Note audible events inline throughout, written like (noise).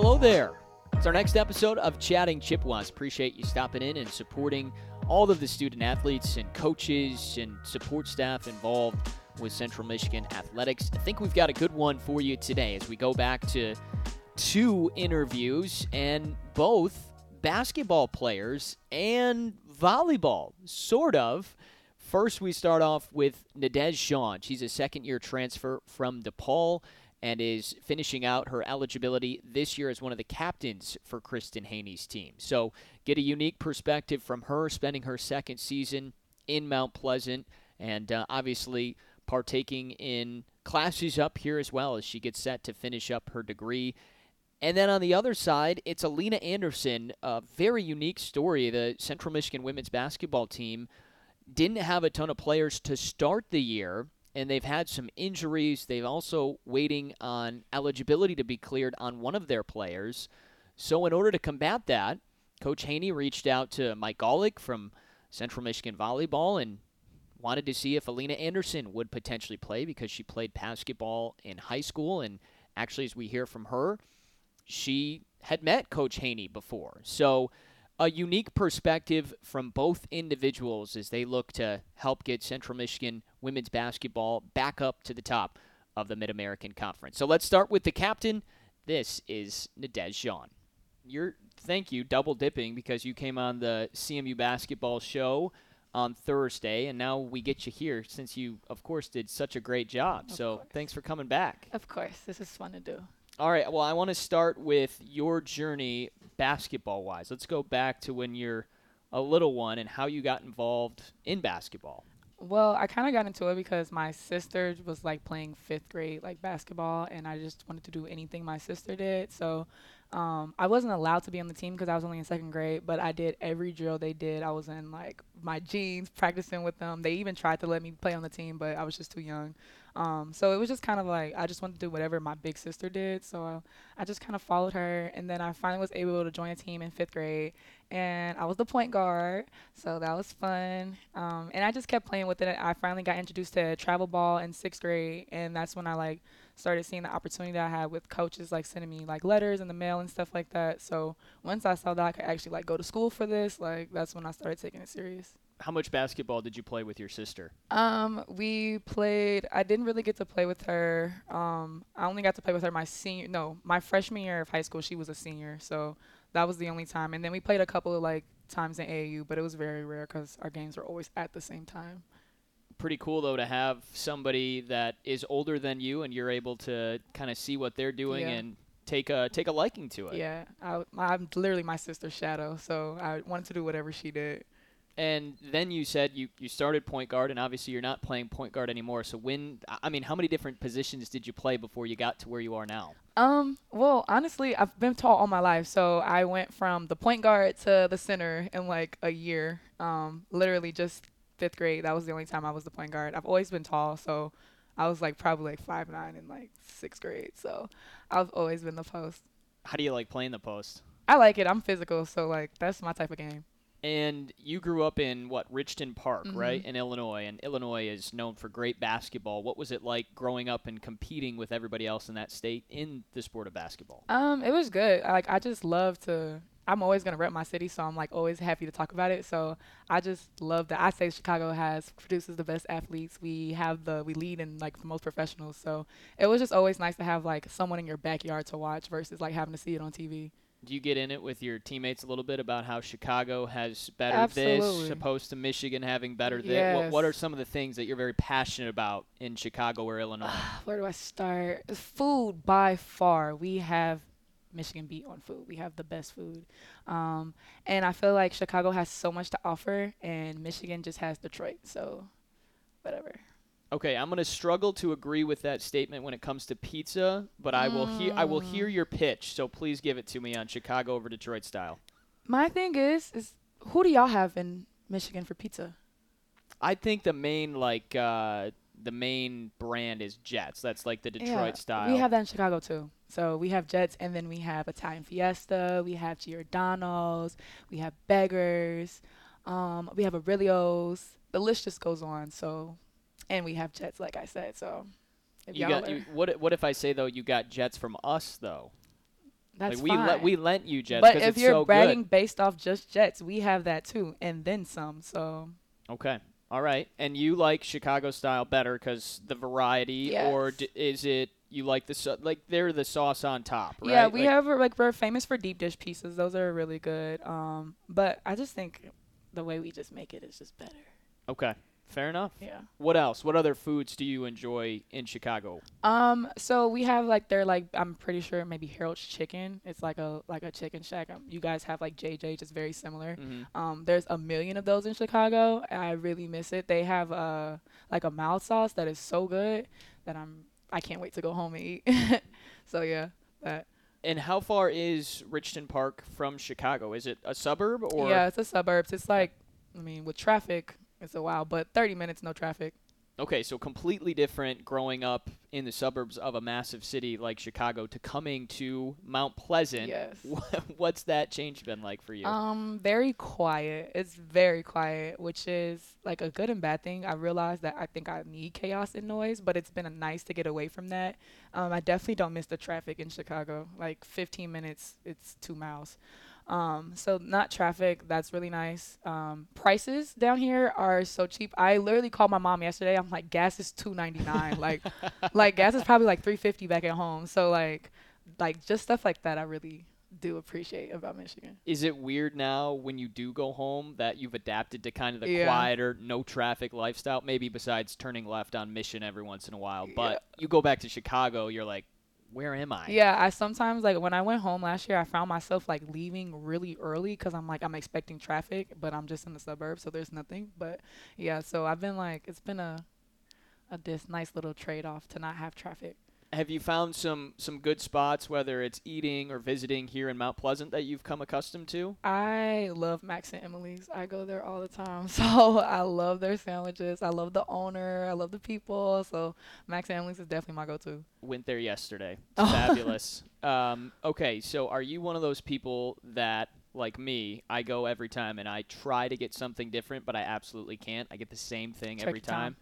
Hello there. It's our next episode of Chatting Chippewas. Appreciate you stopping in and supporting all of the student athletes and coaches and support staff involved with Central Michigan Athletics. I think we've got a good one for you today as we go back to two interviews and both basketball players and volleyball, sort of. First, we start off with Nadege Jean. She's a second year transfer from DePaul and is finishing out her eligibility this year as one of the captains for Kristen Haney's team. So, get a unique perspective from her spending her second season in Mount Pleasant and uh, obviously partaking in classes up here as well as she gets set to finish up her degree. And then on the other side, it's Alina Anderson, a very unique story. The Central Michigan women's basketball team didn't have a ton of players to start the year and they've had some injuries. They've also waiting on eligibility to be cleared on one of their players. So in order to combat that, Coach Haney reached out to Mike Gawlik from Central Michigan Volleyball and wanted to see if Alina Anderson would potentially play because she played basketball in high school and actually as we hear from her, she had met Coach Haney before. So a unique perspective from both individuals as they look to help get Central Michigan women's basketball back up to the top of the Mid American Conference. So let's start with the captain. This is Nadege Jean. You're thank you, double dipping because you came on the CMU basketball show on Thursday, and now we get you here since you, of course, did such a great job. Of so course. thanks for coming back. Of course, this is fun to do. All right. Well, I want to start with your journey basketball wise. Let's go back to when you're a little one and how you got involved in basketball. Well, I kind of got into it because my sister was like playing fifth grade like basketball, and I just wanted to do anything my sister did. So um, I wasn't allowed to be on the team because I was only in second grade, but I did every drill they did. I was in like my jeans practicing with them. They even tried to let me play on the team, but I was just too young. Um, so it was just kind of like I just wanted to do whatever my big sister did. So I, I just kind of followed her, and then I finally was able to join a team in fifth grade, and I was the point guard. So that was fun. Um, and I just kept playing with it. I finally got introduced to travel ball in sixth grade, and that's when I like started seeing the opportunity that I had with coaches like sending me like letters in the mail and stuff like that. So once I saw that I could actually like go to school for this, like that's when I started taking it serious. How much basketball did you play with your sister? Um, we played. I didn't really get to play with her. Um, I only got to play with her my senior, no, my freshman year of high school. She was a senior, so that was the only time. And then we played a couple of like times in AAU, but it was very rare because our games were always at the same time. Pretty cool though to have somebody that is older than you and you're able to kind of see what they're doing Yeah. and take a take a liking to it. Yeah, I, I'm literally my sister's shadow, so I wanted to do whatever she did. And then you said you, you started point guard, and obviously you're not playing point guard anymore. So when I mean, how many different positions did you play before you got to where you are now? Um, well, honestly, I've been tall all my life, so I went from the point guard to the center in like a year. Um, literally just fifth grade. That was the only time I was the point guard. I've always been tall, so I was like probably like five nine in like sixth grade. So I've always been the post. How do you like playing the post? I like it. I'm physical, so like that's my type of game. And you grew up in what Richton Park, Mhm. right, in Illinois, and Illinois is known for great basketball. What was it like growing up and competing with everybody else in that state in the sport of basketball? Um, it was good. Like I just love to. I'm always gonna rep my city, so I'm like always happy to talk about it. So I just love that. I say Chicago has produces the best athletes. We have the we lead in like the most professionals. So it was just always nice to have like someone in your backyard to watch versus like having to see it on TV. Do you get in it with your teammates a little bit about how Chicago has better Absolutely. this, opposed to Michigan having better this? What, what are some of the things that you're very passionate about in Chicago or Illinois? Where do I start? Food by far. We have Michigan beat on food. We have the best food. Um, and I feel like Chicago has so much to offer, and Michigan just has Detroit. So, whatever. Okay, I'm gonna struggle to agree with that statement when it comes to pizza, but I will hear I will hear your pitch. So please give it to me on Chicago over Detroit style. My thing is, is who do y'all have in Michigan for pizza? I think the main like uh, the main brand is Jets. That's like the Detroit Yeah, style. We have that in Chicago too. So we have Jets, and then we have Italian Fiesta. We have Giordano's. We have Beggars. Um, we have Aurelio's. The list just goes on. So, and we have Jets, like I said. So, if you y'all got you, what? What if I say though you got Jets from us though? That's like we fine. let we lent you Jets but if you're so bragging based off just Jets, we have that too, and then some. So. Okay. All right. And you like Chicago style better because the variety, or d- is it you like the sau- like they're the sauce on top, right? yeah, we Like- have like we're famous for deep dish pieces. Those are really good. Um, but I just think the way we just make it is just better. Okay. Fair enough. Yeah. What else? What other foods do you enjoy in Chicago? Um, so we have like they're like I'm pretty sure maybe Harold's Chicken. It's like a like a chicken shack. Um, you guys have like JJ, just very similar. hmm Um, there's a million of those in Chicago. I really miss it. They have uh like a mild sauce that is so good that I'm I can't wait to go home and eat. (laughs) so yeah, that And how far is Richton Park from Chicago? Is it a suburb or yeah, it's a suburbs. It's like I mean with traffic, it's a while, but 30 minutes no traffic. Okay, so completely different growing up in the suburbs of a massive city like Chicago to coming to Mount Pleasant. Yes. (laughs) What's that change been like for you? Um, very quiet. It's very quiet, which is like a good and bad thing. I realize that I think I need chaos and noise, but it's been a nice to get away from that. Um, I definitely don't miss the traffic in Chicago. Like 15 minutes, it's two miles. Um, so not traffic. That's really nice. Um, prices down here are so cheap. I literally called my mom yesterday. I'm like, gas is 2.99. (laughs) like, like gas is probably like 3.50 back at home. So like, like just stuff like that. I really do appreciate about Michigan. Is it weird now when you do go home that you've adapted to kind of the Yeah. quieter, no traffic lifestyle? Maybe besides turning left on Mission every once in a while. But Yeah. you go back to Chicago, you're like, where am I? Yeah, I sometimes like when I went home last year, I found myself like leaving really early because I'm like I'm expecting traffic, but I'm just in the suburbs, so there's nothing. But yeah, so I've been like it's been a a this nice little trade off to not have traffic. Have you found some some good spots, whether it's eating or visiting here in Mount Pleasant, that you've come accustomed to? I love Max and Emily's. I go there all the time, (laughs) so I love their sandwiches. I love the owner. I love the people. So Max and Emily's is definitely my go-to. Went there yesterday. (laughs) It's fabulous. Um, okay, so are you one of those people that, like me, I go every time and I try to get something different, but I absolutely can't. I get the same thing every Tom. time.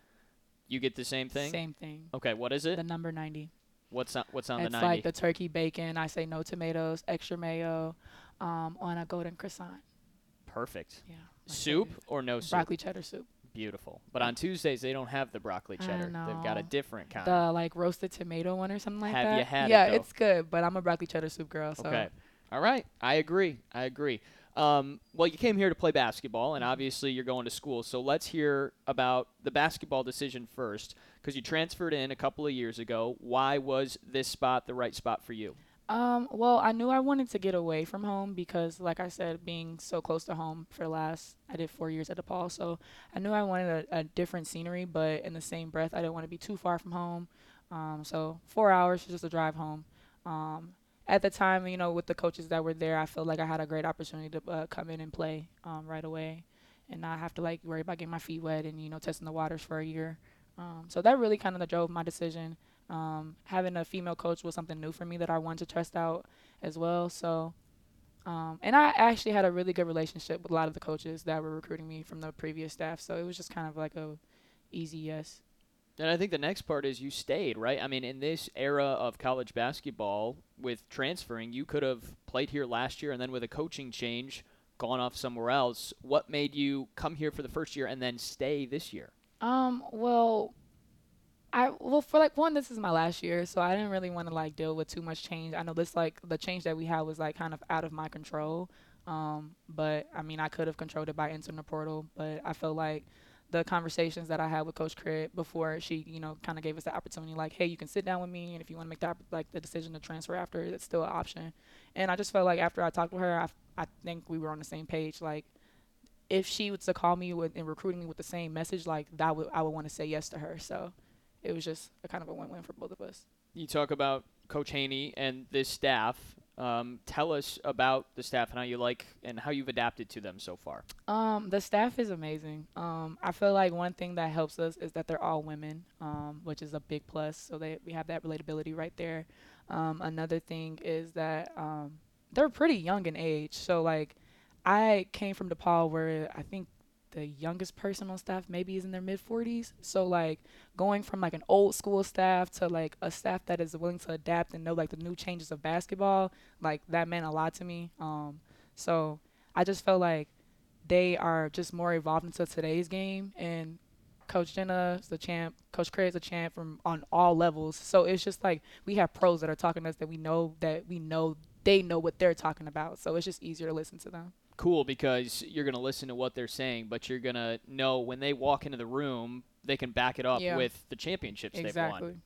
You get the same thing. Same thing. Okay, what is it? The number ninety. What's on What's on it's the ninety? like the turkey bacon. I say no tomatoes, extra mayo, um, on a golden croissant. Perfect. Yeah. Soup favorite. or no soup? Broccoli cheddar soup. Beautiful. But on Tuesdays they don't have the broccoli cheddar. They've got a different kind. The like roasted tomato one or something like Have that. Have you had it, yeah, it's good, but I'm a broccoli cheddar soup girl. So Okay. All right. I agree. I agree. Um, well, you came here to play basketball, and obviously you're going to school. So let's hear about the basketball decision first, because you transferred in a couple of years ago. Why was this spot the right spot for you? Um, well, I knew I wanted to get away from home because, like I said, being so close to home for the last, I did four years at DePaul, so I knew I wanted a, a different scenery, but in the same breath, I didn't want to be too far from home. Um, so four hours is just a drive home. Um, at the time, you know, with the coaches that were there, I felt like I had a great opportunity to uh, come in and play um, right away, and not have to like worry about getting my feet wet and you know testing the waters for a year. Um, so that really kind of drove my decision. Um, having a female coach was something new for me that I wanted to test out as well. So, um, and I actually had a really good relationship with a lot of the coaches that were recruiting me from the previous staff. So it was just kind of like a easy yes. And I think the next part is you stayed, right? I mean, in this era of college basketball, with transferring, you could have played here last year and then with a coaching change, gone off somewhere else. What made you come here for the first year and then stay this year? Um, well, I well for like one, this is my last year, so I didn't really want to like deal with too much change. I know this like the change that we had was like kind of out of my control. Um, but I mean, I could have controlled it by entering the portal, but I felt like the conversations that I had with Coach Crit before she, you know, kind of gave us the opportunity, like, hey, you can sit down with me, and if you want to make that like the decision to transfer after, it's still an option. And I just felt like after I talked with her, I, I think we were on the same page. Like, if she was to call me with and recruiting me with the same message, like that would I would want to say yes to her. So it was just a kind of a win-win for both of us. You talk about Coach Haney and this staff. Um, tell us about the staff and how you like and how you've adapted to them so far. Um, the staff is amazing. Um, I feel like one thing that helps us is that they're all women, um, which is a big plus. So they we have that relatability right there. Um, another thing is that um, they're pretty young in age. So like, I came from DePaul where I think the youngest person on staff maybe is in their mid 40s. So like going from like an old school staff to like a staff that is willing to adapt and know like the new changes of basketball, like that meant a lot to me. Um, so I just felt like they are just more evolved into today's game and Coach Jenna is the champ. Coach Craig is a champ from on all levels. So it's just like we have pros that are talking to us that we know that we know they know what they're talking about. So it's just easier to listen to them. Cool because you're going to listen to what they're saying, but you're going to know when they walk into the room, they can back it up Yeah. with the championships exactly. they've won.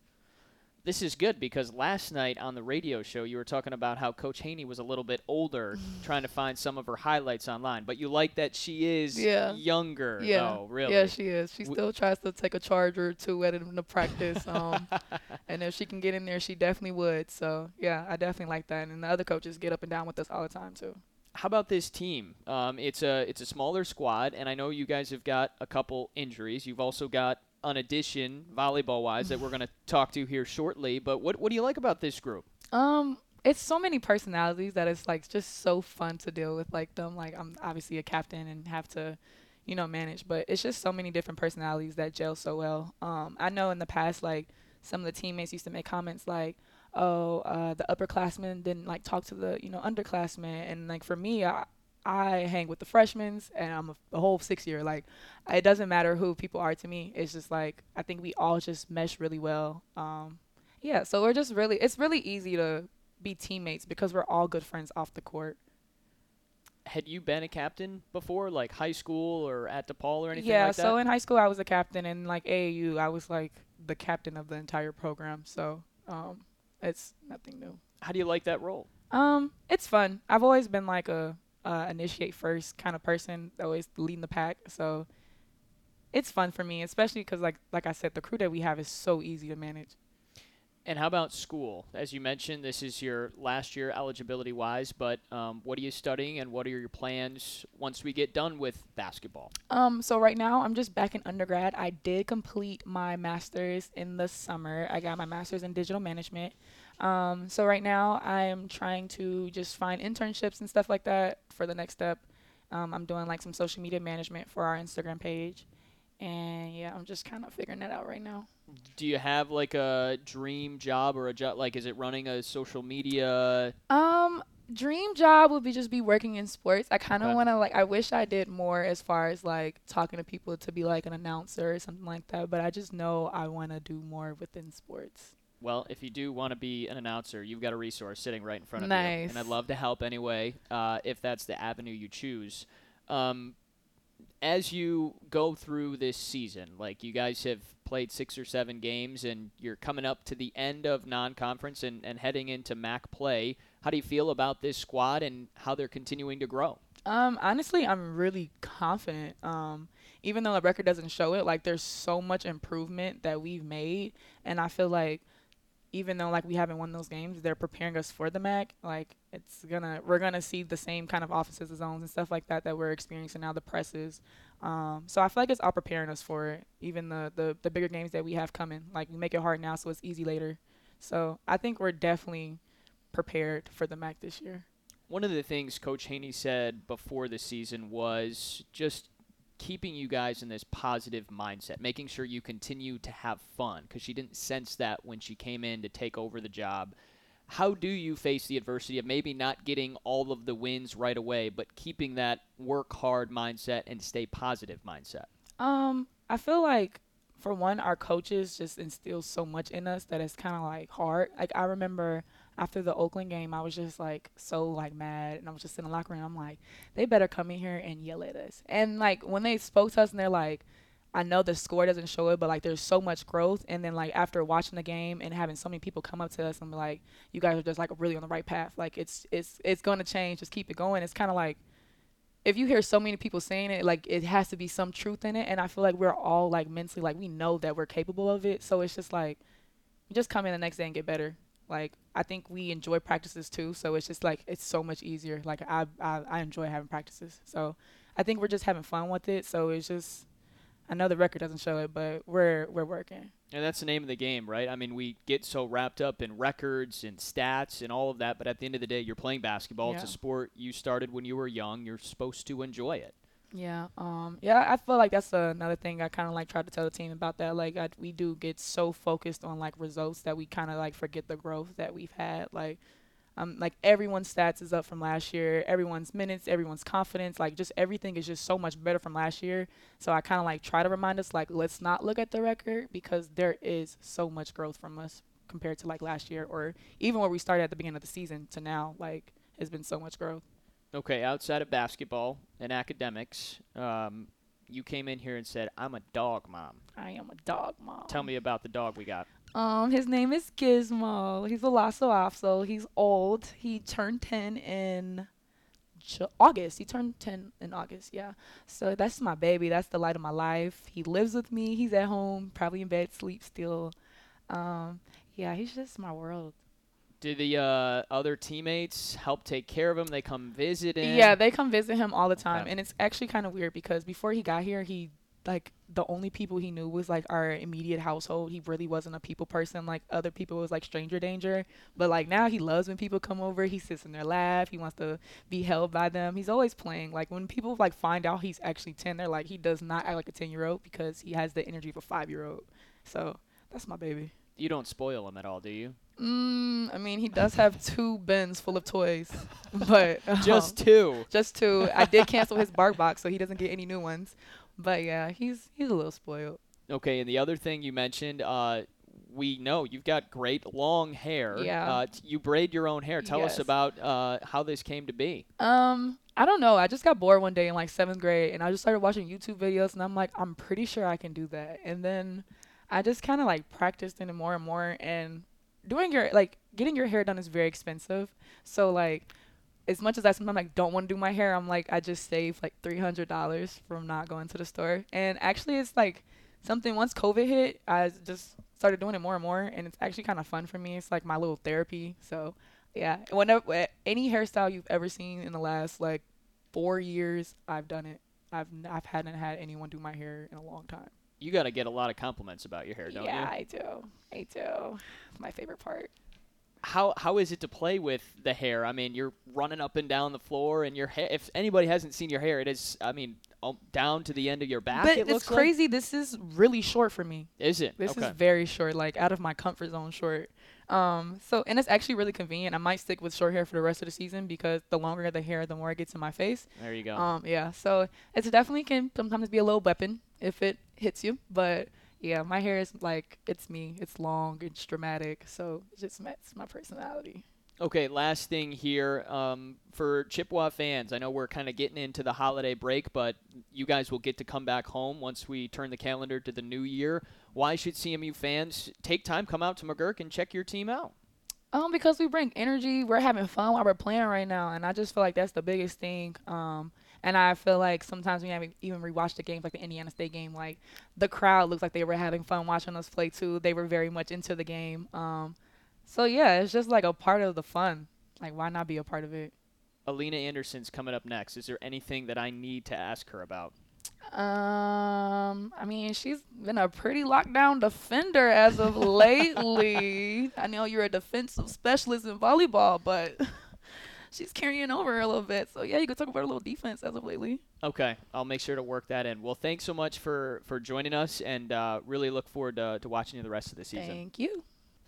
This is good because last night on the radio show, you were talking about how Coach Haney was a little bit older, (sighs) trying to find some of her highlights online. But you like that she is Yeah. younger, Yeah. though, really. Yeah, she is. She W- still tries to take a charger or two at the practice. Um, (laughs) and if she can get in there, she definitely would. So yeah, I definitely like that. And the other coaches get up and down with us all the time too. How about this team? Um, it's a it's a smaller squad, and I know you guys have got a couple injuries. You've also got an addition volleyball wise that we're going (sighs) to talk to here shortly. But what what do you like about this group? Um, it's so many personalities that it's like just so fun to deal with. Like them, like I'm obviously a captain and have to, you know, manage. But it's just so many different personalities that gel so well. Um, I know in the past, like some of the teammates used to make comments like, "Oh, uh, the upperclassmen didn't like talk to the you know underclassmen," and like for me, I. I hang with the freshmen, and I'm a, a whole six year. Like, it doesn't matter who people are to me. It's just like I think we all just mesh really well. Um, yeah, so we're just really it's really easy to be teammates because we're all good friends off the court. Had you been a captain before, like high school or at DePaul or anything yeah, like that? so in high school I was a captain and like AAU I was like the captain of the entire program. So um it's nothing new. How do you like that role? Um it's fun. I've always been like a uh, initiate first kind of person, always leading the pack. So it's fun for me, especially cuz like like I said the crew that we have is so easy to manage. And how about school? As you mentioned, this is your last year eligibility wise, but um, what are you studying and what are your plans once we get done with basketball? Um, so right now I'm just back in undergrad. I did complete my master's in the summer. I got my master's in digital management. Um, so right now I am trying to just find internships and stuff like that for the next step. Um, I'm doing like some social media management for our Instagram page. And yeah, I'm just kind of figuring that out right now. Do you have like a dream job or a job? Like, is it running a social media? Um, dream job would be just be working in sports. I kind of Okay. want to like. I wish I did more as far as like talking to people to be like an announcer or something like that. But I just know I want to do more within sports. Well, if you do want to be an announcer, you've got a resource sitting right in front of you, and I'd love to help anyway uh, if that's the avenue you choose. Um, as you go through this season, like you guys have played six or seven games, and you're coming up to the end of non-conference and, and heading into MAC play. How do you feel about this squad and how they're continuing to grow? Um, honestly, I'm really confident. Um, even though the record doesn't show it, like there's so much improvement that we've made, and I feel like even though like we haven't won those games, they're preparing us for the MAC. Like it's gonna, we're gonna see the same kind of offensive zones and stuff like that that we're experiencing now. The presses. Um, so I feel like it's all preparing us for it. Even the, the the bigger games that we have coming, like we make it hard now, so it's easy later. So I think we're definitely prepared for the MAC this year. One of the things Coach Haney said before the season was just keeping you guys in this positive mindset, making sure you continue to have fun because she didn't sense that when she came in to take over the job. How do you face the adversity of maybe not getting all of the wins right away, but keeping that work hard mindset and stay positive mindset? Um, I feel like for one, our coaches just instill so much in us that it's kind of like hard. Like I remember after the Oakland game, I was just like so like mad, and I was just in the locker room. I'm like, they better come in here and yell at us. And like when they spoke to us, and they're like, I know the score doesn't show it, but like there's so much growth. And then like after watching the game and having so many people come up to us and be like, you guys are just like really on the right path. Like it's it's it's going to change. Just keep it going. It's kind of like if you hear so many people saying it, like it has to be some truth in it. And I feel like we're all like mentally like we know that we're capable of it. So it's just like just come in the next day and get better. Like I think we enjoy practices too. So it's just like it's so much easier. Like I I, I enjoy having practices. So I think we're just having fun with it. So it's just I know the record doesn't show it, but we're we're working. And that's the name of the game, right? I mean, we get so wrapped up in records and stats and all of that, but at the end of the day, you're playing basketball. It's a sport you started when you were young. You're supposed to enjoy it. Yeah, um, yeah, I feel like that's another thing I kind of like tried to tell the team about that. Like, I, we do get so focused on like results that we kind of like forget the growth that we've had. Like, um, like everyone's stats is up from last year. Everyone's minutes, everyone's confidence, like just everything is just so much better from last year. So I kind of like try to remind us like let's not look at the record because there is so much growth from us compared to like last year or even where we started at the beginning of the season to now. Like, has been so much growth. Okay, outside of basketball and academics, um, you came in here and said, "I'm a dog mom." I am a dog mom. Tell me about the dog we got. Um, his name is Gizmo. He's a Lhasa. He's old. He turned 10 in Ju- August. He turned 10 in August, yeah. So that's my baby. That's the light of my life. He lives with me. He's at home, probably in bed, sleep still. Um, yeah, he's just my world. Do the uh, other teammates help take care of him? They come visit him. Yeah, they come visit him all the time, Okay. and it's actually kind of weird because before he got here, he like the only people he knew was like our immediate household. He really wasn't a people person. Like other people was like stranger danger. But like now he loves when people come over. He sits in their lap. He wants to be held by them. He's always playing. Like when people like find out he's actually ten, they're like he does not act like a ten year old because he has the energy of a five year old. So that's my baby. You don't spoil him at all, do you? Mm, I mean, he (laughs) does have two bins full of toys, (laughs) but (laughs) Just um, two. just two. I did cancel his bark box so he doesn't get any new ones. But yeah, he's he's a little spoiled. Okay, and the other thing you mentioned, uh, we know you've got great long hair. Yeah. Uh, you braid your own hair. Tell us about uh, how this came to be. Um, I don't know. I just got bored one day in like seventh grade, and I just started watching YouTube videos, and I'm like, I'm pretty sure I can do that. And then I just kind of like practiced in it more and more. And doing your like getting your hair done is very expensive. So like, as much as I sometimes like don't want to do my hair, I'm like I just saved like three hundred dollars from not going to the store. And actually, it's like something once COVID hit, I just started doing it more and more, and it's actually kind of fun for me. It's like my little therapy. So yeah, whenever eh, any hairstyle you've ever seen in the last like four years, I've done it. I've I've hadn't had anyone do my hair in a long time. You got to get a lot of compliments about your hair, don't yeah, you? Yeah, I do. I do. It's my favorite part. How how is it to play with the hair? I mean, you're running up and down the floor, and your hair. If anybody hasn't seen your hair, it is. I mean, um, down to the end of your back. but it it's looks like. crazy. This is really short for me. Is it? This okay. is very short, like out of my comfort zone short. Um, so and it's actually really convenient. I might stick with short hair for the rest of the season because the longer the hair, the more it gets in my face. there you go. Um, yeah. So it's definitely can sometimes be a little weapon if it hits you, but yeah, my hair is like it's me. It's long. It's dramatic. So it just matches my personality. Okay, last thing here um, for Chippewa fans. I know we're kind of getting into the holiday break, but you guys will get to come back home once we turn the calendar to the new year. Why should CMU fans take time, come out to McGuirk, and check your team out? Um, because we bring energy. We're having fun while we're playing right now, and I just feel like that's the biggest thing. Um, and I feel like sometimes we haven't even rewatched the games, like the Indiana State game. Like the crowd looks like they were having fun watching us play too. They were very much into the game. Um, so yeah, it's just like a part of the fun. Like why not be a part of it? Alina Anderson's coming up next. Is there anything that I need to ask her about? Um, I mean, she's been a pretty lockdown defender as of lately. I know you're a defensive specialist in volleyball, but (laughs) she's carrying over a little bit. So yeah, you could talk about a little defense as of lately. Okay, I'll make sure to work that in. Well, thanks so much for for joining us, and uh, really look forward to, to watching you the rest of the season. Thank you.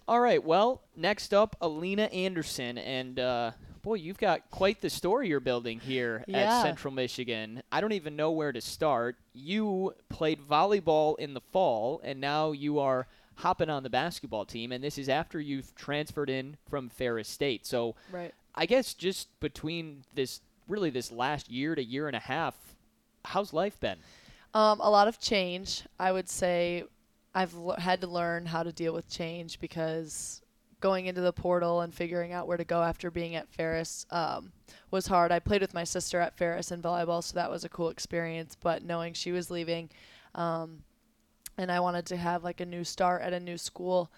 All right. Well, next up, Alina Anderson, and uh, boy, you've got quite the story you're building here at Central Michigan. I don't even know where to start. You played volleyball in the fall, and now you are hopping on the basketball team, and this is after you've transferred in from Ferris State. So Right. I guess just between this, really this last year to year and a half, how's life been? Um, a lot of change. I would say I've l- had to learn how to deal with change because going into the portal and figuring out where to go after being at Ferris um, was hard. I played with my sister at Ferris in volleyball, so that was a cool experience. But knowing she was leaving, um, and I wanted to have like a new start at a new school,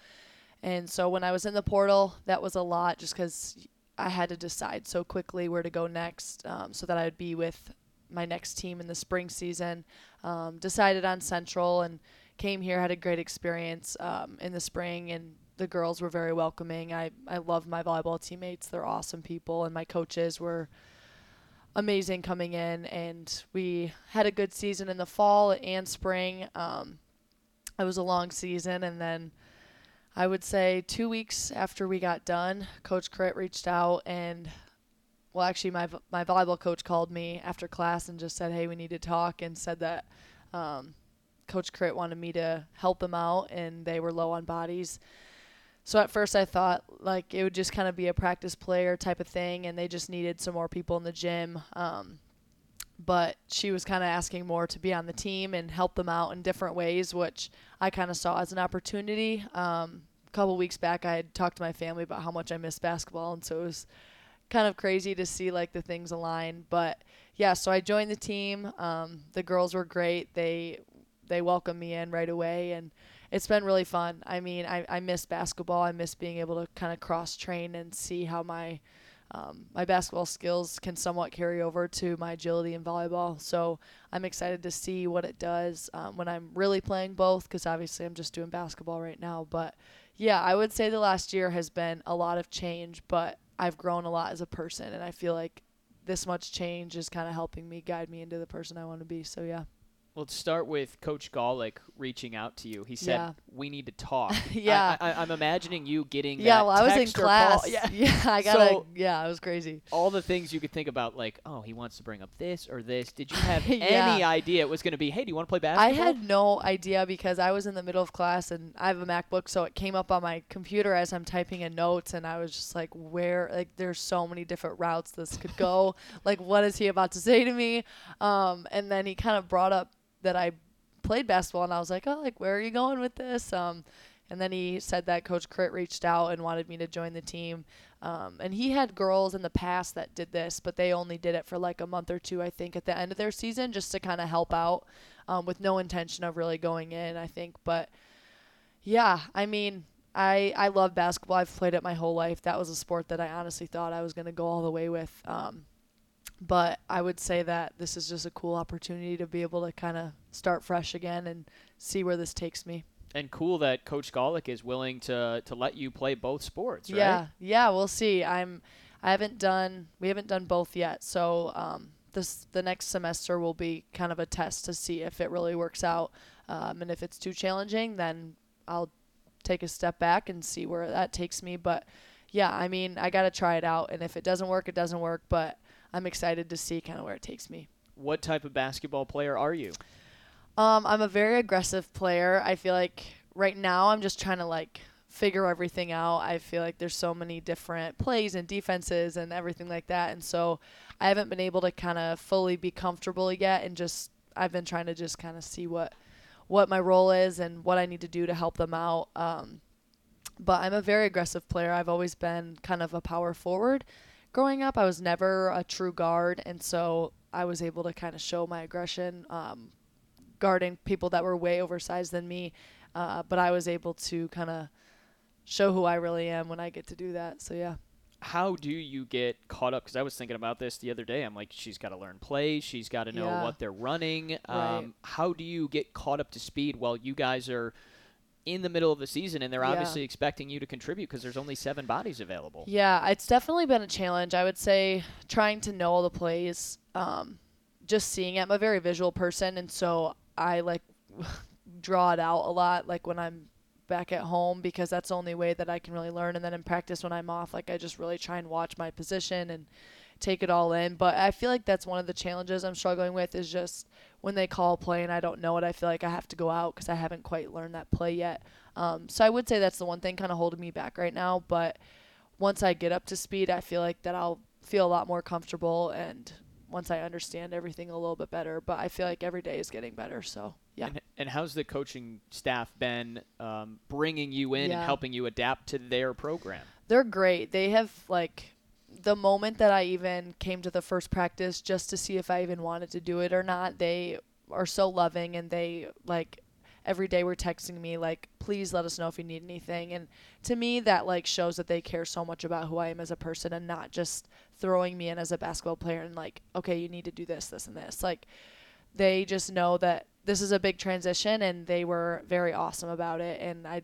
and so when I was in the portal, that was a lot just because I had to decide so quickly where to go next, um, so that I would be with my next team in the spring season. Um, decided on Central and came here, had a great experience um, in the spring, and the girls were very welcoming. I, I love my volleyball teammates. They're awesome people, and my coaches were amazing coming in, and we had a good season in the fall and spring. Um, it was a long season, and then I would say two weeks after we got done, Coach Crit reached out and. Well, actually, my my volleyball coach called me after class and just said, "Hey, we need to talk," and said that um, Coach Crit wanted me to help them out, and they were low on bodies. So at first I thought like it would just kind of be a practice player type of thing, and they just needed some more people in the gym. Um, but she was kind of asking more to be on the team and help them out in different ways, which I kind of saw as an opportunity. Um, a couple weeks back, I had talked to my family about how much I miss basketball, and so it was kind of crazy to see like the things align. But yeah, so I joined the team. Um, the girls were great. They they welcomed me in right away, and it's been really fun. I mean, I, I miss basketball. I miss being able to kind of cross train and see how my um, my basketball skills can somewhat carry over to my agility in volleyball. So I'm excited to see what it does um, when I'm really playing both, because obviously I'm just doing basketball right now. But yeah, I would say the last year has been a lot of change, but I've grown a lot as a person, and I feel like this much change is kind of helping me guide me into the person I want to be. So yeah. Let's start with Coach Gawlik reaching out to you. He said, Yeah. "We need to talk." (laughs) Yeah. I, I, I'm imagining you getting. Yeah, well, I was in text or call- class. (laughs) Yeah, (laughs) yeah, I gotta. So- yeah, it was crazy. all the things you could think about, like, oh, he wants to bring up this or this. Did you have Yeah. any idea it was going to be? Hey, do you want to play basketball? I had no idea because I was in the middle of class and I have a MacBook, so it came up on my computer as I'm typing in notes, and I was just like, "Where? Like, there's so many different routes this could go. like, what is he about to say to me?" Um, and then he kind of brought up that I played basketball, and I was like, "Oh, like, where are you going with this?" Um, and then he said that Coach Crit reached out and wanted me to join the team. Um, and he had girls in the past that did this, but they only did it for like a month or two, I think, at the end of their season, just to kind of help out, um, with no intention of really going in, I think. But yeah, I mean, I I love basketball. I've played it my whole life. That was a sport that I honestly thought I was gonna go all the way with. Um, but I would say that this is just a cool opportunity to be able to kind of start fresh again and see where this takes me. and cool that Coach Gawlik is willing to to let you play both sports, right? Yeah, yeah, we'll see. I'm I haven't done we haven't done both yet, so um, this the next semester will be kind of a test to see if it really works out, um, and if it's too challenging, then I'll take a step back and see where that takes me. But yeah, I mean, I gotta try it out, and if it doesn't work, it doesn't work. But I'm excited to see kind of where it takes me. What type of basketball player are you? Um, I'm a very aggressive player. I feel like right now I'm just trying to like figure everything out. I feel like there's so many different plays and defenses and everything like that, and so I haven't been able to kind of fully be comfortable yet. And just I've been trying to just kind of see what what my role is and what I need to do to help them out. Um, but I'm a very aggressive player. I've always been kind of a power forward. Growing up, I was never a true guard, and so I was able to kind of show my aggression, um, guarding people that were way oversized than me. Uh, but I was able to kind of show who I really am when I get to do that. So yeah. How do you get caught up? Because I was thinking about this the other day. I'm like, she's got to learn plays. She's got to know Yeah. what they're running. Right. Um, how do you get caught up to speed while you guys are in the middle of the season and they're Yeah. obviously expecting you to contribute because there's only seven bodies available? Yeah, it's definitely been a challenge. I would say trying to know all the plays, um, just seeing it. I'm a very visual person, and so I like (laughs) draw it out a lot, like when I'm back at home, because that's the only way that I can really learn. And then in practice, when I'm off, like I just really try and watch my position and take it all in. But I feel like that's one of the challenges I'm struggling with is just when they call a play and I don't know it, I feel like I have to go out because I haven't quite learned that play yet. Um, so I would say that's the one thing kind of holding me back right now. But once I get up to speed, I feel like that I'll feel a lot more comfortable and once I understand everything a little bit better. But I feel like every day is getting better. So yeah. And, and how's the coaching staff been um, bringing you in and helping you adapt to their program? They're great. They have like the moment that I even came to the first practice just to see if I even wanted to do it or not, they are so loving and they like every day were texting me like please let us know if you need anything. And to me that like shows that they care so much about who I am as a person and not just throwing me in as a basketball player and like okay you need to do this this and this. Like they just know that this is a big transition and they were very awesome about it and I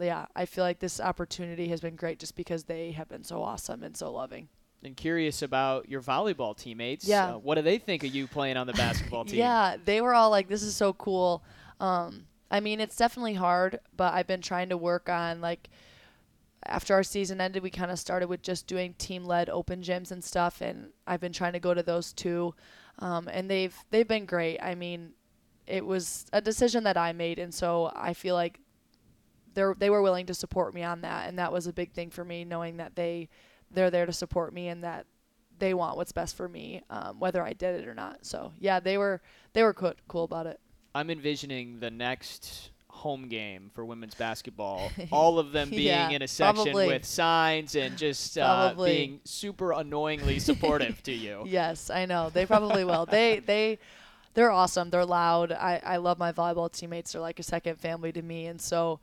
yeah, I feel like this opportunity has been great just because they have been so awesome and so loving. and curious about your volleyball teammates. Yeah. Uh, what do they think of you playing on the basketball team? Yeah, they were all like, "This is so cool." Um, I mean, it's definitely hard, but I've been trying to work on like. After our season ended, we kind of started with just doing team-led open gyms and stuff, and I've been trying to go to those too, um, and they've they've been great. I mean, it was a decision that I made, and so I feel like they they were willing to support me on that, and that was a big thing for me, knowing that they they're there to support me and that they want what's best for me, um, whether I did it or not. So yeah, they were they were co- cool about it. I'm envisioning the next home game for women's basketball, (laughs) all of them being Yeah, in a section probably. with signs and just uh, being super annoyingly (laughs) supportive to you. Yes, I know they probably will. They (laughs) they they're awesome. They're loud. I I love my volleyball teammates. They're like a second family to me, and so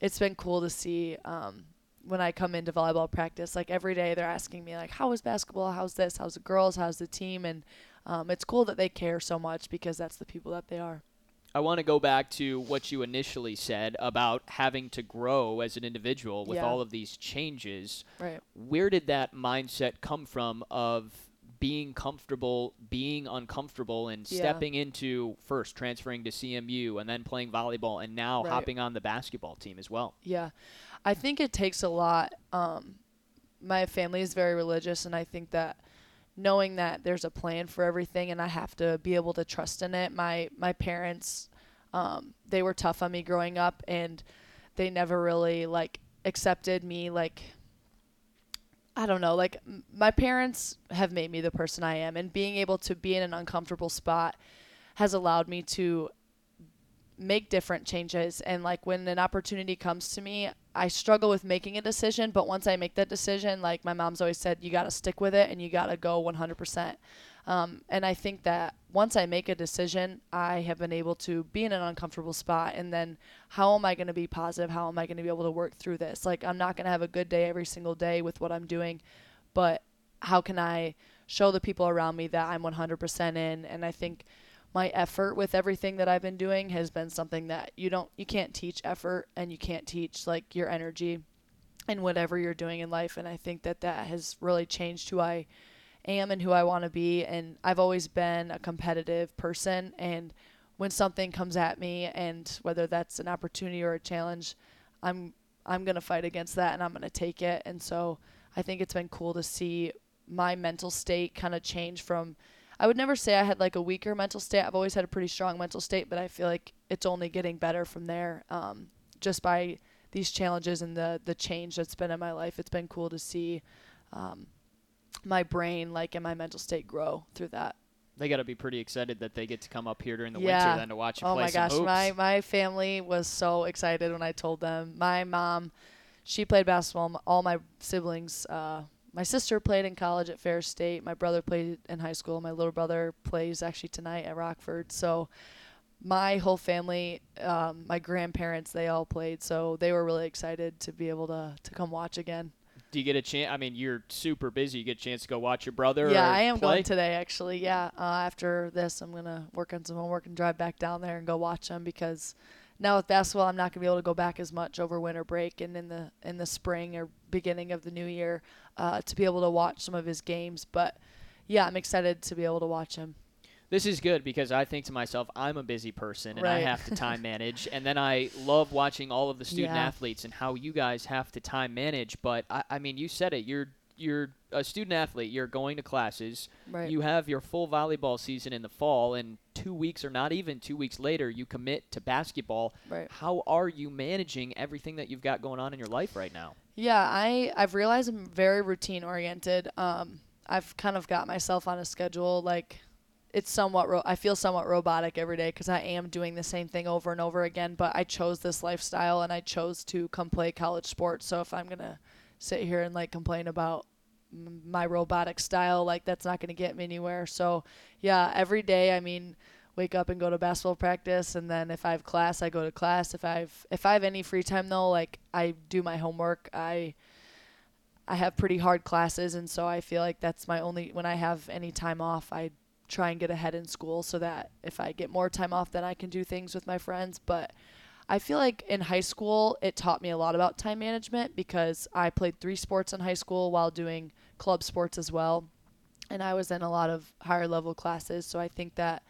it's been cool to see. Um, when I come into volleyball practice, like every day, they're asking me like, "How is basketball? How's this? How's the girls? How's the team?" And um, it's cool that they care so much because that's the people that they are. I want to go back to what you initially said about having to grow as an individual with Yeah. all of these changes. Right. Where did that mindset come from of being comfortable, being uncomfortable, and Yeah. stepping into first transferring to CMU and then playing volleyball and now Right. hopping on the basketball team as well? Yeah, I think it takes a lot. Um, my family is very religious, and I think that knowing that there's a plan for everything, and I have to be able to trust in it. My my parents, um, they were tough on me growing up, and they never really like accepted me like. I don't know, like my parents have made me the person I am, and being able to be in an uncomfortable spot has allowed me to make different changes. And like when an opportunity comes to me i struggle with making a decision but once i make that decision like my mom's always said you got to stick with it and you got to go 100% um, and i think that once i make a decision i have been able to be in an uncomfortable spot and then how am i going to be positive? How am i going to be able to work through this? Like i'm not going to have a good day every single day with what i'm doing but how can i show the people around me that i'm 100% in? And i think my effort with everything that I've been doing has been something that you don't you can't teach effort and you can't teach like your energy and whatever you're doing in life. And I think that that has really changed who I am and who I want to be and I've always been a competitive person and when something comes at me and whether that's an opportunity or a challenge I'm I'm to fight against that and I'm to take it and so I think it's been cool to see my mental state kind of change from I would never say I had like a weaker mental state. I've always had a pretty strong mental state, but I feel like it's only getting better from there. Um, just by these challenges and the the change that's been in my life, it's been cool to see um, my brain like and my mental state grow through that. They got to be pretty excited that they get to come up here during the Yeah. winter then to watch you Oh play Oh my gosh, hoops. my my family was so excited when I told them. My mom, she played basketball. All my siblings, uh, my sister played in college at Ferris State. My brother played in high school. My little brother plays actually tonight at Rockford. So my whole family, um, my grandparents, they all played. So they were really excited to be able to to come watch again. Do you get a chance? I mean, you're super busy. You get a chance to go watch your brother. Yeah, I am play? going today actually. Yeah, uh, after this, I'm gonna work on some homework and drive back down there and go watch them because now with basketball, I'm not gonna be able to go back as much over winter break and in the in the spring or beginning of the new year uh, to be able to watch some of his games. But yeah, I'm excited to be able to watch him. This is good because I think to myself, I'm a busy person and I have to time (laughs) manage. And then I love watching all of the student Yeah. athletes and how you guys have to time manage. But I, I mean, you said it. You're you're a student athlete. You're going to classes. Right. You have your full volleyball season in the fall, and two weeks or not even two weeks later, you commit to basketball. Right. How are you managing everything that you've got going on in your life right now? Yeah, I I've realized I'm very routine oriented. Um, I've kind of got myself on a schedule. Like, it's somewhat ro- I feel somewhat robotic every day because I am doing the same thing over and over again. But I chose this lifestyle and I chose to come play college sports. So if I'm gonna sit here and like complain about m- my robotic style, like that's not gonna get me anywhere. So yeah, every day. I mean wake up and go to basketball practice and then if I have class I go to class. If I've if I have any free time though, like I do my homework. I I have pretty hard classes and so I feel like that's my only when I have any time off, I try and get ahead in school so that if I get more time off then I can do things with my friends, but I feel like in high school it taught me a lot about time management because I played three sports in high school while doing club sports as well. And I was in a lot of higher level classes. So I think that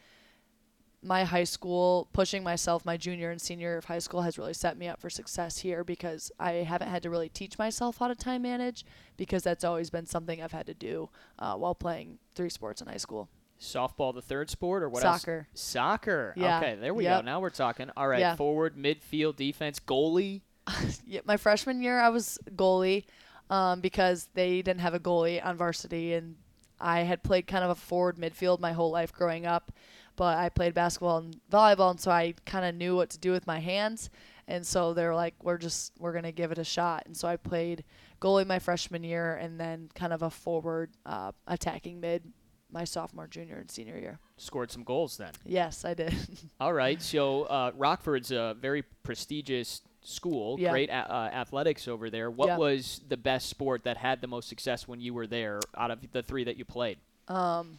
my high school, pushing myself my junior and senior of high school has really set me up for success here because I haven't had to really teach myself how to time manage because that's always been something I've had to do uh, while playing three sports in high school. Softball, the third sport, or what Soccer. else? Soccer. Yeah. Okay, there we Yep. go. Now we're talking. All right, Yeah. forward, midfield, defense, goalie. (laughs) yeah, my freshman year, I was goalie um, because they didn't have a goalie on varsity, and I had played kind of a forward midfield my whole life growing up. But I played basketball and volleyball, and so I kind of knew what to do with my hands. And so they're like, "We're just we're gonna give it a shot." And so I played goalie my freshman year, and then kind of a forward uh, attacking mid my sophomore, junior, and senior year. Scored some goals then. Yes, I did. (laughs) All right, so uh, Rockford's a very prestigious school, Yeah. great a- uh, athletics over there. What Yeah. was the best sport that had the most success when you were there out of the three that you played? Um,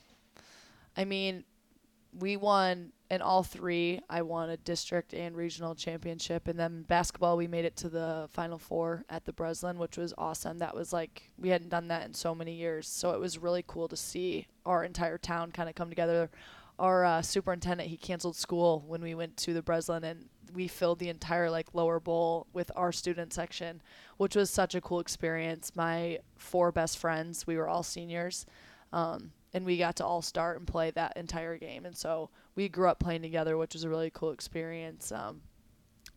I mean, we won in all three. I won a district and regional championship, and then basketball we made it to the final four at the Breslin, which was awesome. That was like we hadn't done that in so many years, so it was really cool to see our entire town kind of come together. Our uh, superintendent he canceled school when we went to the Breslin, and we filled the entire like lower bowl with our student section, which was such a cool experience. My four best friends, we were all seniors. Um, and we got to all start and play that entire game. And so we grew up playing together, which was a really cool experience. Um,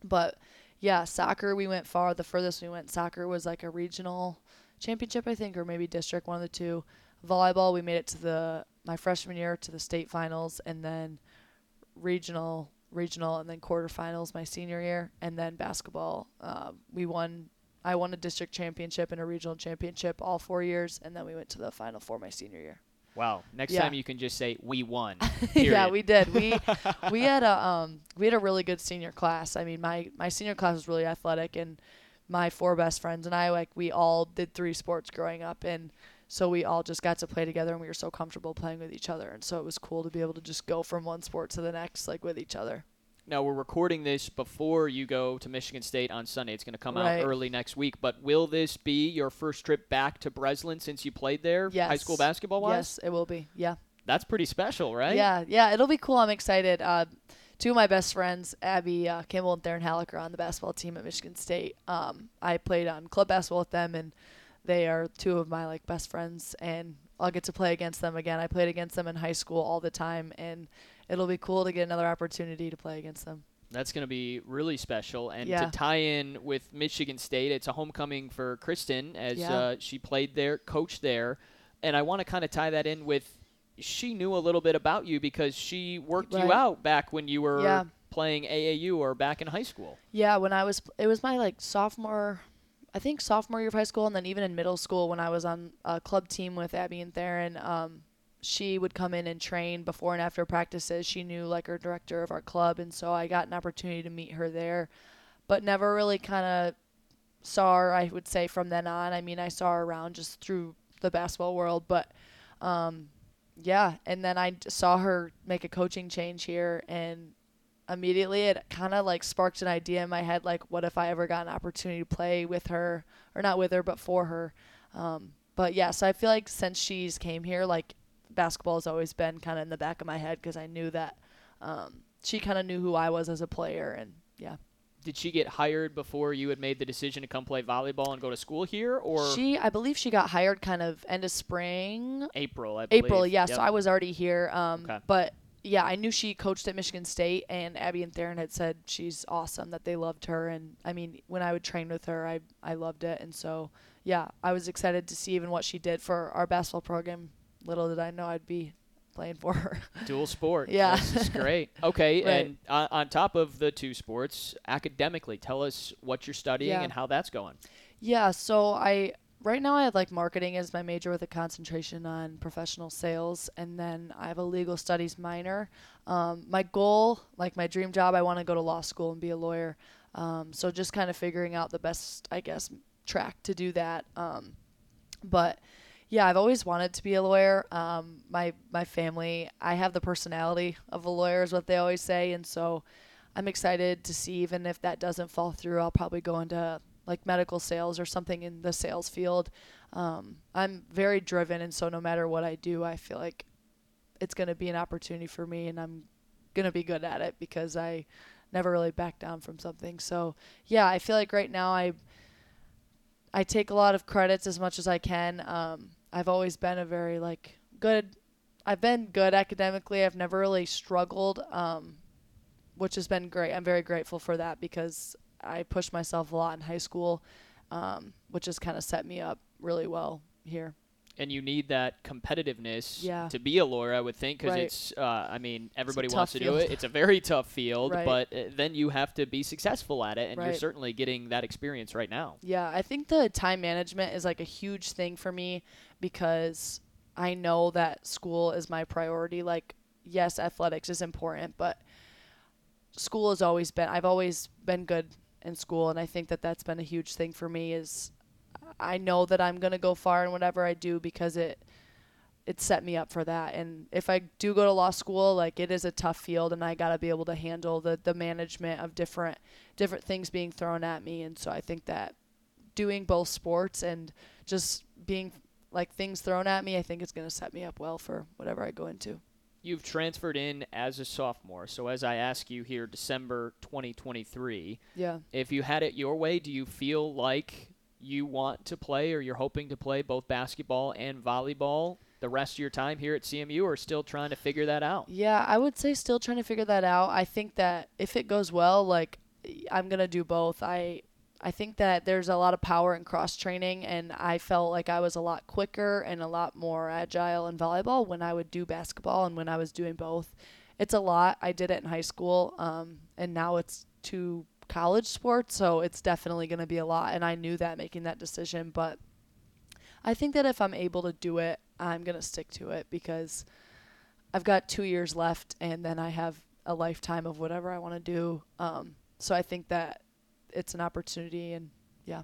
but yeah, soccer, we went far. The furthest we went, soccer was like a regional championship, I think, or maybe district, one of the two. Volleyball, we made it to the my freshman year to the state finals, and then regional, regional, and then quarterfinals my senior year, and then basketball. Um, we won. I won a district championship and a regional championship all four years, and then we went to the final four my senior year. Wow. Next Yeah. time you can just say we won. (laughs) yeah, we did. We (laughs) we had a um we had a really good senior class. I mean, my my senior class was really athletic, and my four best friends and I like we all did three sports growing up, and so we all just got to play together, and we were so comfortable playing with each other, and so it was cool to be able to just go from one sport to the next like with each other. Now we're recording this before you go to Michigan State on Sunday. It's going to come Right. out early next week. But will this be your first trip back to Breslin since you played there, high school basketball wise? Yes, it will be. Yeah. That's pretty special, right? Yeah, yeah, it'll be cool. I'm excited. Uh, two of my best friends, Abby uh, Campbell and Theryn Hallock, are on the basketball team at Michigan State. Um, I played on club basketball with them, and they are two of my like best friends, and I'll get to play against them again. I played against them in high school all the time, and it'll be cool to get another opportunity to play against them. That's going to be really special. And Yeah. to tie in with Michigan State, it's a homecoming for Kristin as Yeah. uh, she played there, coached there. And I want to kind of tie that in with she knew a little bit about you because she worked you out back when you were Yeah. playing AAU or back in high school. Yeah, when I was, it was my like sophomore, I think sophomore year of high school, and then even in middle school when I was on a club team with Abby and Theryn, um, she would come in and train before and after practices. She knew like our director of our club, and so I got an opportunity to meet her there, but never really kind of saw her. I would say from then on. I mean, I saw her around just through the basketball world, but um, yeah. And then I saw her make a coaching change here, and immediately it kind of like sparked an idea in my head like what if i ever got an opportunity to play with her or not with her but for her um, but yeah so i feel like since she's came here like basketball has always been kind of in the back of my head because i knew that um, she kind of knew who i was as a player and yeah Did she get hired before you had made the decision to come play volleyball and go to school here, or she i believe she got hired kind of end of spring April? I believe. April, yeah. Yep. So I was already here. Um, Okay. But yeah, I knew she coached at Michigan State, and Abby and Theryn had said she's awesome, that they loved her. And I mean, when I would train with her, I, I loved it. And so, yeah, I was excited to see even what she did for our basketball program. Little did I know I'd be playing for her. (laughs) Dual sport. Yeah. This is great. (laughs) Okay, Right. and on, on top of the two sports, academically, tell us what you're studying Yeah. and how that's going. Yeah, so I right now I have like marketing as my major with a concentration on professional sales, and then I have a legal studies minor. Um, my goal, like my dream job, I want to go to law school and be a lawyer. Um, so just kind of figuring out the best, I guess, track to do that. Um, but yeah, I've always wanted to be a lawyer. Um, my my family, I have the personality of a lawyer, is what they always say, and so I'm excited to see. Even if that doesn't fall through, I'll probably go into like medical sales or something in the sales field. um, I'm very driven, and so no matter what I do, I feel like it's going to be an opportunity for me, and I'm going to be good at it because I never really back down from something. So yeah, I feel like right now I I take a lot of credits as much as I can. Um, I've always been a very like good. I've been good academically. I've never really struggled, um, which has been great. I'm very grateful for that because I pushed myself a lot in high school, um, which has kind of set me up really well here. And you need that competitiveness Yeah. to be a lawyer, I would think, because Right. it's. Uh, I mean, everybody wants to do it. It's a very tough field, Right. but uh, then you have to be successful at it, and you're certainly getting that experience right now. Yeah, I think the time management is like a huge thing for me because I know that school is my priority. Like, yes, athletics is important, but school has always been, I've always been good in school, and I think that that's been a huge thing for me is I know that I'm going to go far in whatever I do because it it set me up for that. And if I do go to law school, like it is a tough field and I got to be able to handle the the management of different different things being thrown at me. And so I think that doing both sports and just being like things thrown at me, I think it's going to set me up well for whatever I go into. You've transferred in as a sophomore, so as I ask you here, December 2023, Yeah. if you had it your way, do you feel like you want to play or you're hoping to play both basketball and volleyball the rest of your time here at CMU, or still trying to figure that out? Yeah, I would say still trying to figure that out. I think that if it goes well, like I'm gonna do both. I I think that there's a lot of power in cross training, and I felt like I was a lot quicker and a lot more agile in volleyball when I would do basketball and when I was doing both. It's a lot. I did it in high school, um, and now it's two college sports, so it's definitely going to be a lot. And I knew that making that decision, but I think that if I'm able to do it, I'm going to stick to it because I've got two years left, and then I have a lifetime of whatever I want to do. Um, so I think that it's an opportunity, and yeah,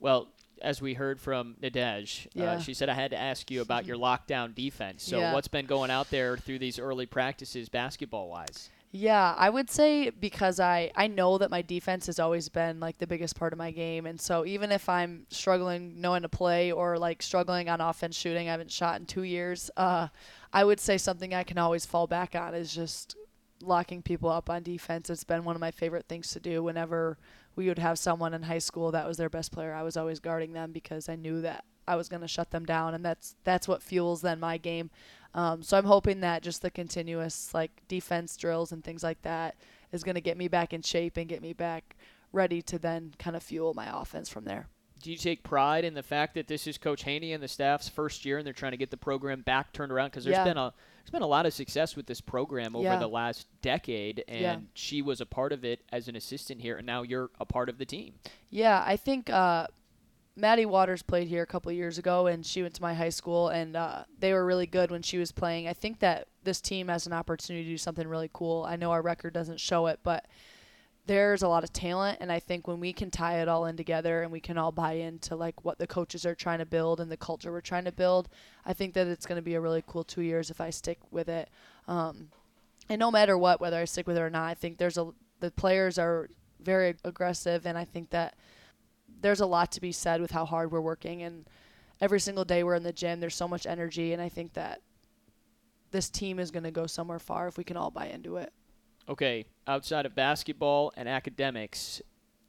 Well, as we heard from Nadege, uh, she said I had to ask you about (laughs) your lockdown defense. So, Yeah. what's been going out there through these early practices, basketball wise? Yeah, I would say because I I know that my defense has always been like the biggest part of my game, and so even if I'm struggling knowing to play or like struggling on offense shooting, I haven't shot in two years. Uh, I would say something I can always fall back on is just locking people up on defense. It's been one of my favorite things to do whenever we would have someone in high school that was their best player. I was always guarding them because I knew that I was going to shut them down, and that's that's what fuels then my game. Um, so I'm hoping that just the continuous like defense drills and things like that is going to get me back in shape and get me back ready to then kind of fuel my offense from there. Do you take pride in the fact that this is Coach Haynie and the staff's first year, and they're trying to get the program back turned around? Because there's Yeah. been a there's been a lot of success with this program over Yeah. the last decade, and Yeah. she was a part of it as an assistant here, and now you're a part of the team. Yeah, I think uh, Maddie Waters played here a couple years ago, and she went to my high school, and uh, they were really good when she was playing. I think that this team has an opportunity to do something really cool. I know our record doesn't show it, but there's a lot of talent, and I think when we can tie it all in together and we can all buy into like what the coaches are trying to build and the culture we're trying to build, I think that it's going to be a really cool two years if I stick with it. Um, and no matter what, whether I stick with it or not, I think there's a the players are very aggressive, and I think that there's a lot to be said with how hard we're working and every single day we're in the gym there's so much energy and i think that this team is going to go somewhere far if we can all buy into it Okay, outside of basketball and academics,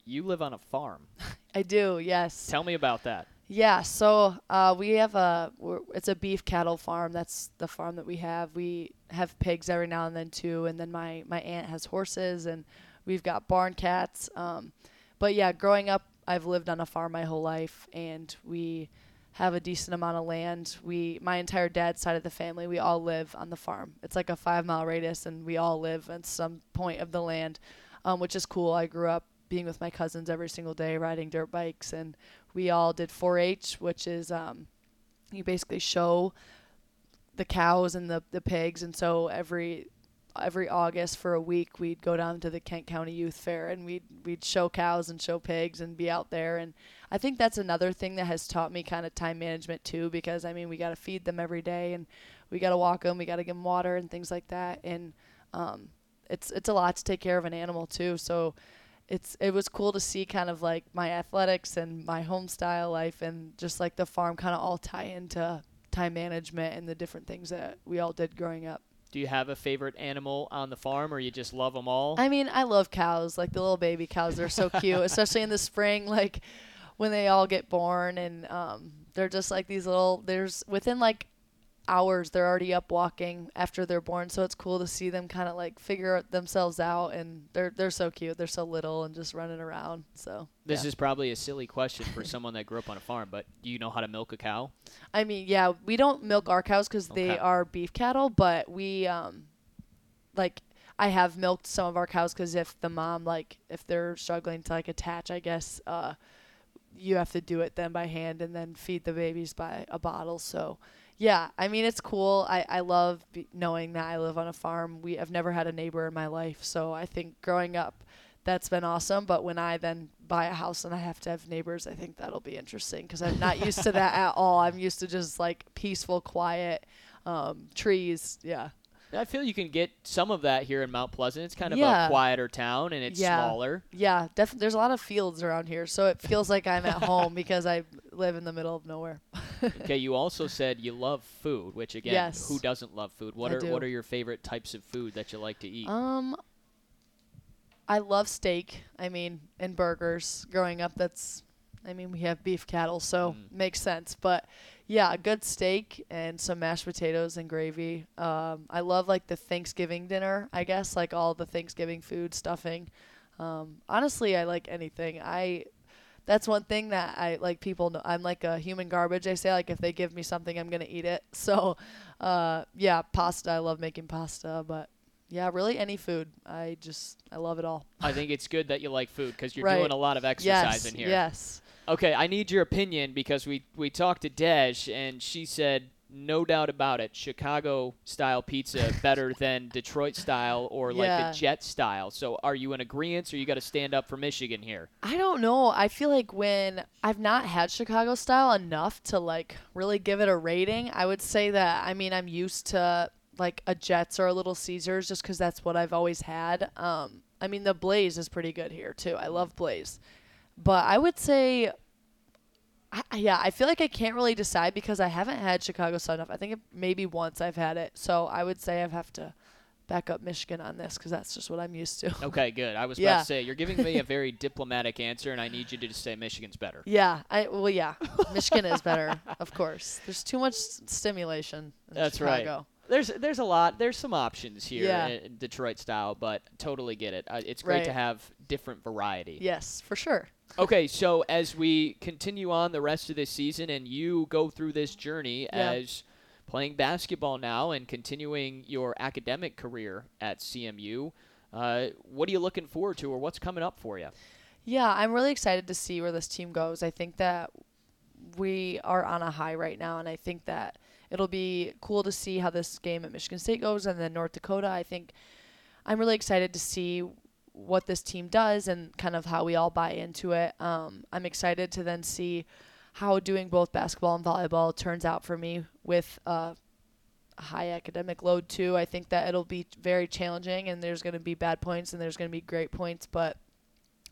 you live on a farm. (laughs) i do yes Tell me about that. yeah so uh, we have a we're, it's a beef cattle farm that's the farm that we have we have pigs every now and then too and then my my aunt has horses and we've got barn cats um, but yeah growing up i've lived on a farm my whole life and we have a decent amount of land. We, my entire dad's side of the family, we all live on the farm. It's like a five mile radius, and we all live at some point of the land, um, which is cool. I grew up being with my cousins every single day, riding dirt bikes, and we all did 4-H, which is um, you basically show the cows and the, the pigs, and so every every August for a week we'd go down to the Kent County Youth Fair and we'd we'd show cows and show pigs and be out there. And I think that's another thing that has taught me kind of time management too because I mean we got to feed them every day and we got to walk them we got to give them water and things like that. And um, it's it's a lot to take care of an animal too. So it's it was cool to see kind of like my athletics and my home style life and just like the farm kind of all tie into time management and the different things that we all did growing up. Do you have a favorite animal on the farm, or you just love them all? I mean, I love cows, like the little baby cows. They're so (laughs) cute, especially in the spring, like when they all get born and um, they're just like these little. There's within like hours they're already up walking after they're born, so it's cool to see them kind of like figure themselves out, and they're they're so cute. They're so little and just running around. So this yeah. is probably a silly question for someone that grew up on a farm, but do you know how to milk a cow? I mean, yeah, we don't milk our cows because Okay. they are beef cattle, but we um, like I have milked some of our cows because if the mom like if they're struggling to like attach, I guess uh, you have to do it then by hand and then feed the babies by a bottle. So yeah, I mean it's cool. I I love be- knowing that I live on a farm. We have never had a neighbor in my life, so I think growing up. That's been awesome, but when I then buy a house and I have to have neighbors, I think that'll be interesting because I'm not used to that (laughs) at all. I'm used to just like peaceful, quiet um, trees. Yeah. I feel you can get some of that here in Mount Pleasant. It's kind of Yeah. a quieter town, and it's Yeah. smaller. Yeah, definitely. There's a lot of fields around here, so it feels like I'm at home because I live in the middle of nowhere. (laughs) okay, you also said you love food, which again, Yes. who doesn't love food? What I are do. what are your favorite types of food that you like to eat? Um, I love steak. I mean, and burgers. Growing up, that's, I mean, we have beef cattle, so Mm. makes sense. But yeah, a good steak and some mashed potatoes and gravy. Um, I love like the Thanksgiving dinner. I guess like all the Thanksgiving food stuffing. Um, honestly, I like anything. I. That's one thing that I like. People know I'm like a human garbage. I say like if they give me something, I'm gonna eat it. (laughs) So, uh, yeah, pasta. I love making pasta, but yeah, really any food. I just I love it all. I think it's good that you like food because you're Right. doing a lot of exercise yes, in here. yes. Okay, I need your opinion because we we talked to Dej and she said no doubt about it, Chicago style pizza (laughs) better than Detroit style or like Yeah. the Jet style. So are you in agreement or you got to stand up for Michigan here? I don't know. I feel like when I've not had Chicago style enough to like really give it a rating, I would say that I mean I'm used to like a Jets or a Little Caesars just because that's what I've always had. Um, I mean the Blaze is pretty good here too. I love Blaze, but I would say. I, yeah, I feel like I can't really decide because I haven't had Chicago enough. I think it, maybe once I've had it, so I would say I have to back up Michigan on this because that's just what I'm used to. (laughs) Okay, good. I was about to say you're giving me a very diplomatic answer and I need you to just say Michigan's better. Yeah, I well yeah, Michigan is better, of (laughs) course. There's too much stimulation. In That's right. Chicago. There's there's a lot. There's some options here Yeah. in Detroit style, but totally get it. Uh, it's great Right. to have different variety. Yes, for sure. (laughs) Okay, so as we continue on the rest of this season and you go through this journey Yeah. as playing basketball now and continuing your academic career at CMU, uh, what are you looking forward to or what's coming up for you? Yeah, I'm really excited to see where this team goes. I think that we are on a high right now, and I think that it'll be cool to see how this game at Michigan State goes, and then North Dakota. I think I'm really excited to see what this team does and kind of how we all buy into it. Um, I'm excited to then see how doing both basketball and volleyball turns out for me with a high academic load too. I think that it'll be very challenging, and there's going to be bad points and there's going to be great points, but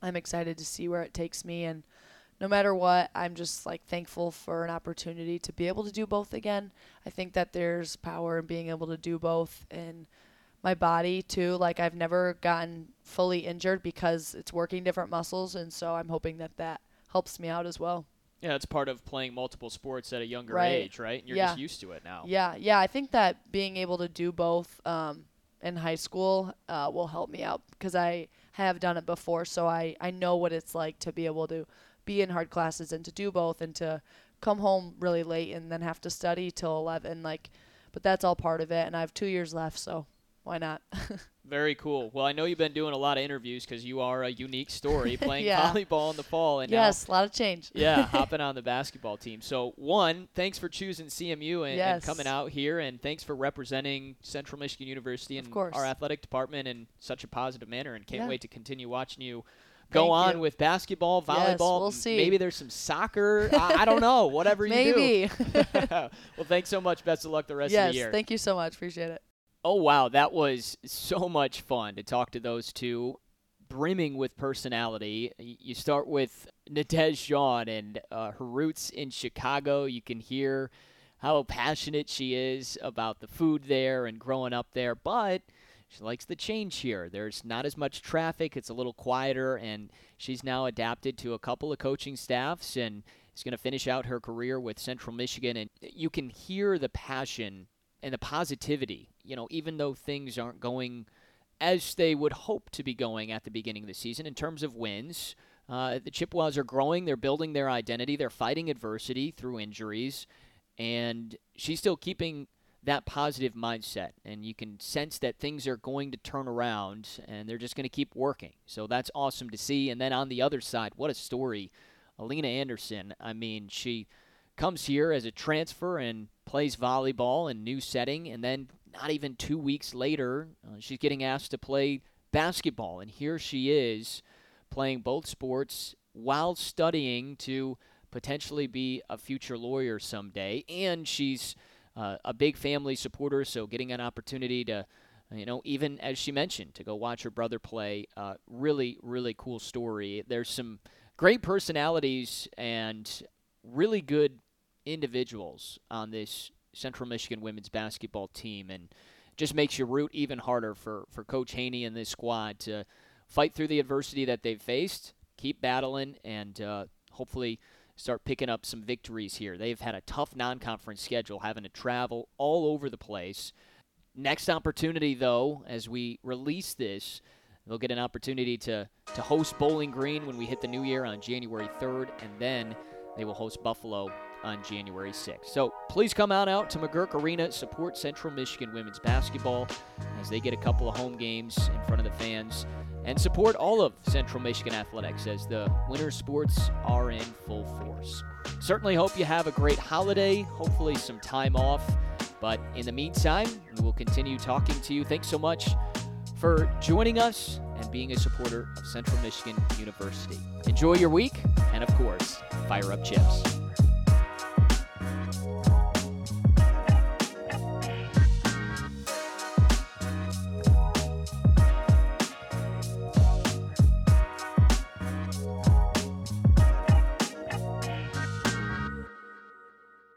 I'm excited to see where it takes me and no matter what, I'm just like thankful for an opportunity to be able to do both again. I think that there's power in being able to do both in my body too. Like I've never gotten fully injured because it's working different muscles and so I'm hoping that that helps me out as well. Yeah, it's part of playing multiple sports at a younger Right. age, right? And you're Yeah. just used to it now. Yeah, yeah, I think that being able to do both um, in high school uh, will help me out because I have done it before, so I, I know what it's like to be able to be in hard classes and to do both and to come home really late and then have to study till 11 like but that's all part of it and I have 2 years left, so why not? (laughs) Very cool. Well, I know you've been doing a lot of interviews because you are a unique story (laughs) playing Yeah. volleyball in the fall and now yes, a lot of change. (laughs) yeah, hopping on the basketball team. So, one, thanks for choosing CMU and, and coming out here, and thanks for representing Central Michigan University and our athletic department in such a positive manner. And can't Yeah. wait to continue watching you go Thank on you. with basketball, Yes, volleyball. we'll see. Maybe there's some soccer. I, I don't know. Whatever you do. Maybe. well, thanks so much. Best of luck the rest of the year. Yes, thank you so much. Appreciate it. Oh wow, that was so much fun to talk to those two. brimming with personality. You start with Nadege Jean and uh, her roots in Chicago. You can hear how passionate she is about the food there and growing up there, but she likes the change here. There's not as much traffic, it's a little quieter, and she's now adapted to a couple of coaching staffs and is going to finish out her career with Central Michigan. And you can hear the passion and the positivity, you know, even though things aren't going as they would hope to be going at the beginning of the season in terms of wins. Uh, the Chippewas are growing. They're building their identity. They're fighting adversity through injuries. And she's still keeping that positive mindset. And you can sense that things are going to turn around and they're just going to keep working. So that's awesome to see. And then on the other side, what a story. Alina Anderson. I mean, she comes here as a transfer and plays volleyball in new setting and then not even two weeks later, uh, she's getting asked to play basketball. And here she is playing both sports while studying to potentially be a future lawyer someday. And she's uh, a big family supporter, so getting an opportunity to, you know, even as she mentioned, to go watch her brother play, uh, really, really cool story. There's some great personalities and really good individuals on this Central Michigan women's basketball team, and just makes you root even harder for, for Coach Haynie and this squad to fight through the adversity that they've faced, keep battling, and uh, hopefully start picking up some victories here. They've had a tough non conference schedule, having to travel all over the place. Next opportunity, though, as we release this, they'll get an opportunity to, to host Bowling Green when we hit the new year on January 3rd, and then they will host Buffalo on January 6th. So please come on out to McGuirk Arena, support Central Michigan women's basketball as they get a couple of home games in front of the fans, and support all of Central Michigan athletics as the winter sports are in full force. Certainly hope you have a great holiday, hopefully some time off. But in the meantime, we will continue talking to you. Thanks so much for joining us and being a supporter of Central Michigan University. Enjoy your week, and of course, fire up chips.